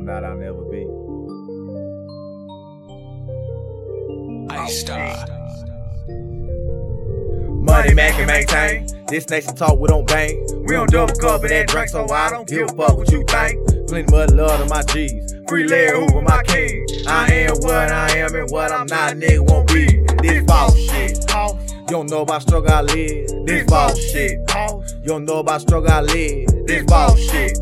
I'm not, I'll never be. Ice Star. Money man can maintain. This nation talk, we don't bang. We don't double cup of that drink, so I don't give a fuck what you think. Plenty much love to my G's. Free Larry Hoover, my king. I am what I am and what I'm not, nigga won't be. This boss shit. You don't know about struggle I live. This boss shit. You don't know about struggle I live. This boss shit.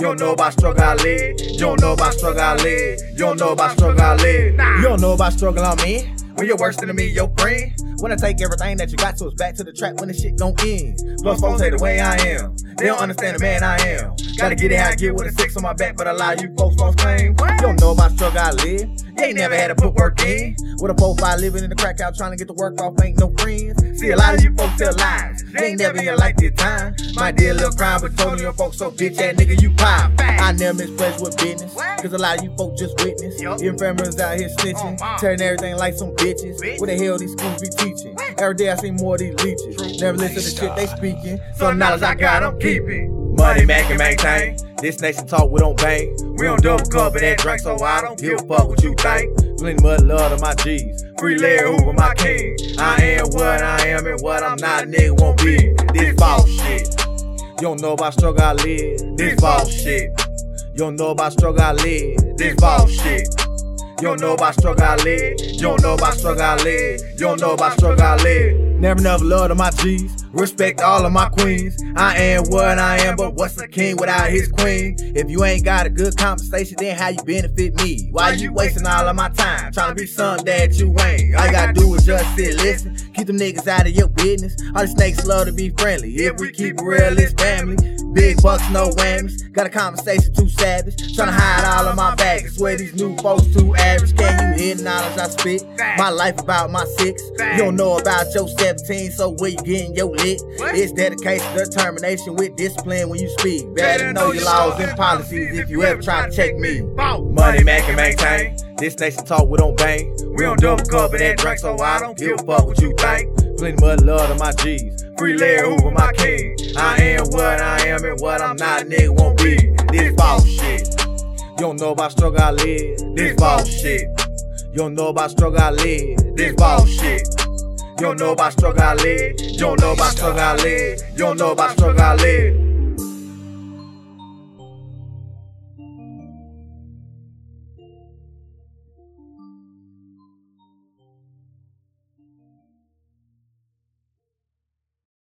You don't know about struggle I live. You don't know about struggle I live. You don't know about struggle I live. You don't know about struggle I'm. When you're worse than me, your friend. I take everything that you got, so it's back to the trap when the shit gon' end. Plus, folks say the way I am. They don't understand the man I am. Gotta get it how I get with a six on my back, but a lot of you folks won't claim. You don't know my struggle I live. You ain't never had to put work in. With a profile living in the crack out trying to get the work off, ain't no friends. See, a lot of you folks tell lies. They ain't never in like this time. Did a little crime, but told your folks so bitch that nigga, you pop. I never misplaced with business. Cause a lot of you folks just witness. Your families out here snitching, oh, tearing everything like some bitches. What the hell these schools be teaching? Every day I see more of these leeches. Never listen to the shit they speaking. Some knowledge I got, I'm keeping. Money can maintain. This nation talk, we don't bang. We don't double cup of that drink, so I don't give a fuck what you think. Plenty much love to my G's. Free Larry Hoover, my king. I am what I am and what I'm not, nigga won't be. This boss shit. You don't know about struggle I live. This boss shit. You don't know about struggle I live. This boss shit. You don't know about struggle I live. You don't know about struggle I live. You don't know about struggle I live. Never, never love to my G's. Respect all of my queens. I am what I am, but what's a king without his queen? If you ain't got a good conversation, then how you benefit me? Why you wasting all of my time trying to be something that you ain't? All you gotta do is just sit, listen. Keep them niggas out of your business. All the snakes love to be friendly. If we keep real, it's family. Big bucks, no whammies. Got a conversation too savage. Tryna hide all of my baggage. Swear these new folks too average. Can you hear the knowledge I spit? My life about my six. You don't know about your 17, so where you getting your lit? It's dedication, determination with discipline when you speak. Better know your laws and policies if you ever try to check me. Money man can maintain. This nation talk, we don't bang. We don't double of that drink, so I don't give a fuck what you think. Plenty much love to my G's. Free Larry Hoover, my king. I am what I am and what I'm not, nigga won't be. This boss shit. You don't know about struggle I live. This boss shit. You don't know about struggle I live. This boss shit. You don't know about struggle I live. You don't know about struggle I live. You don't know about struggle I live.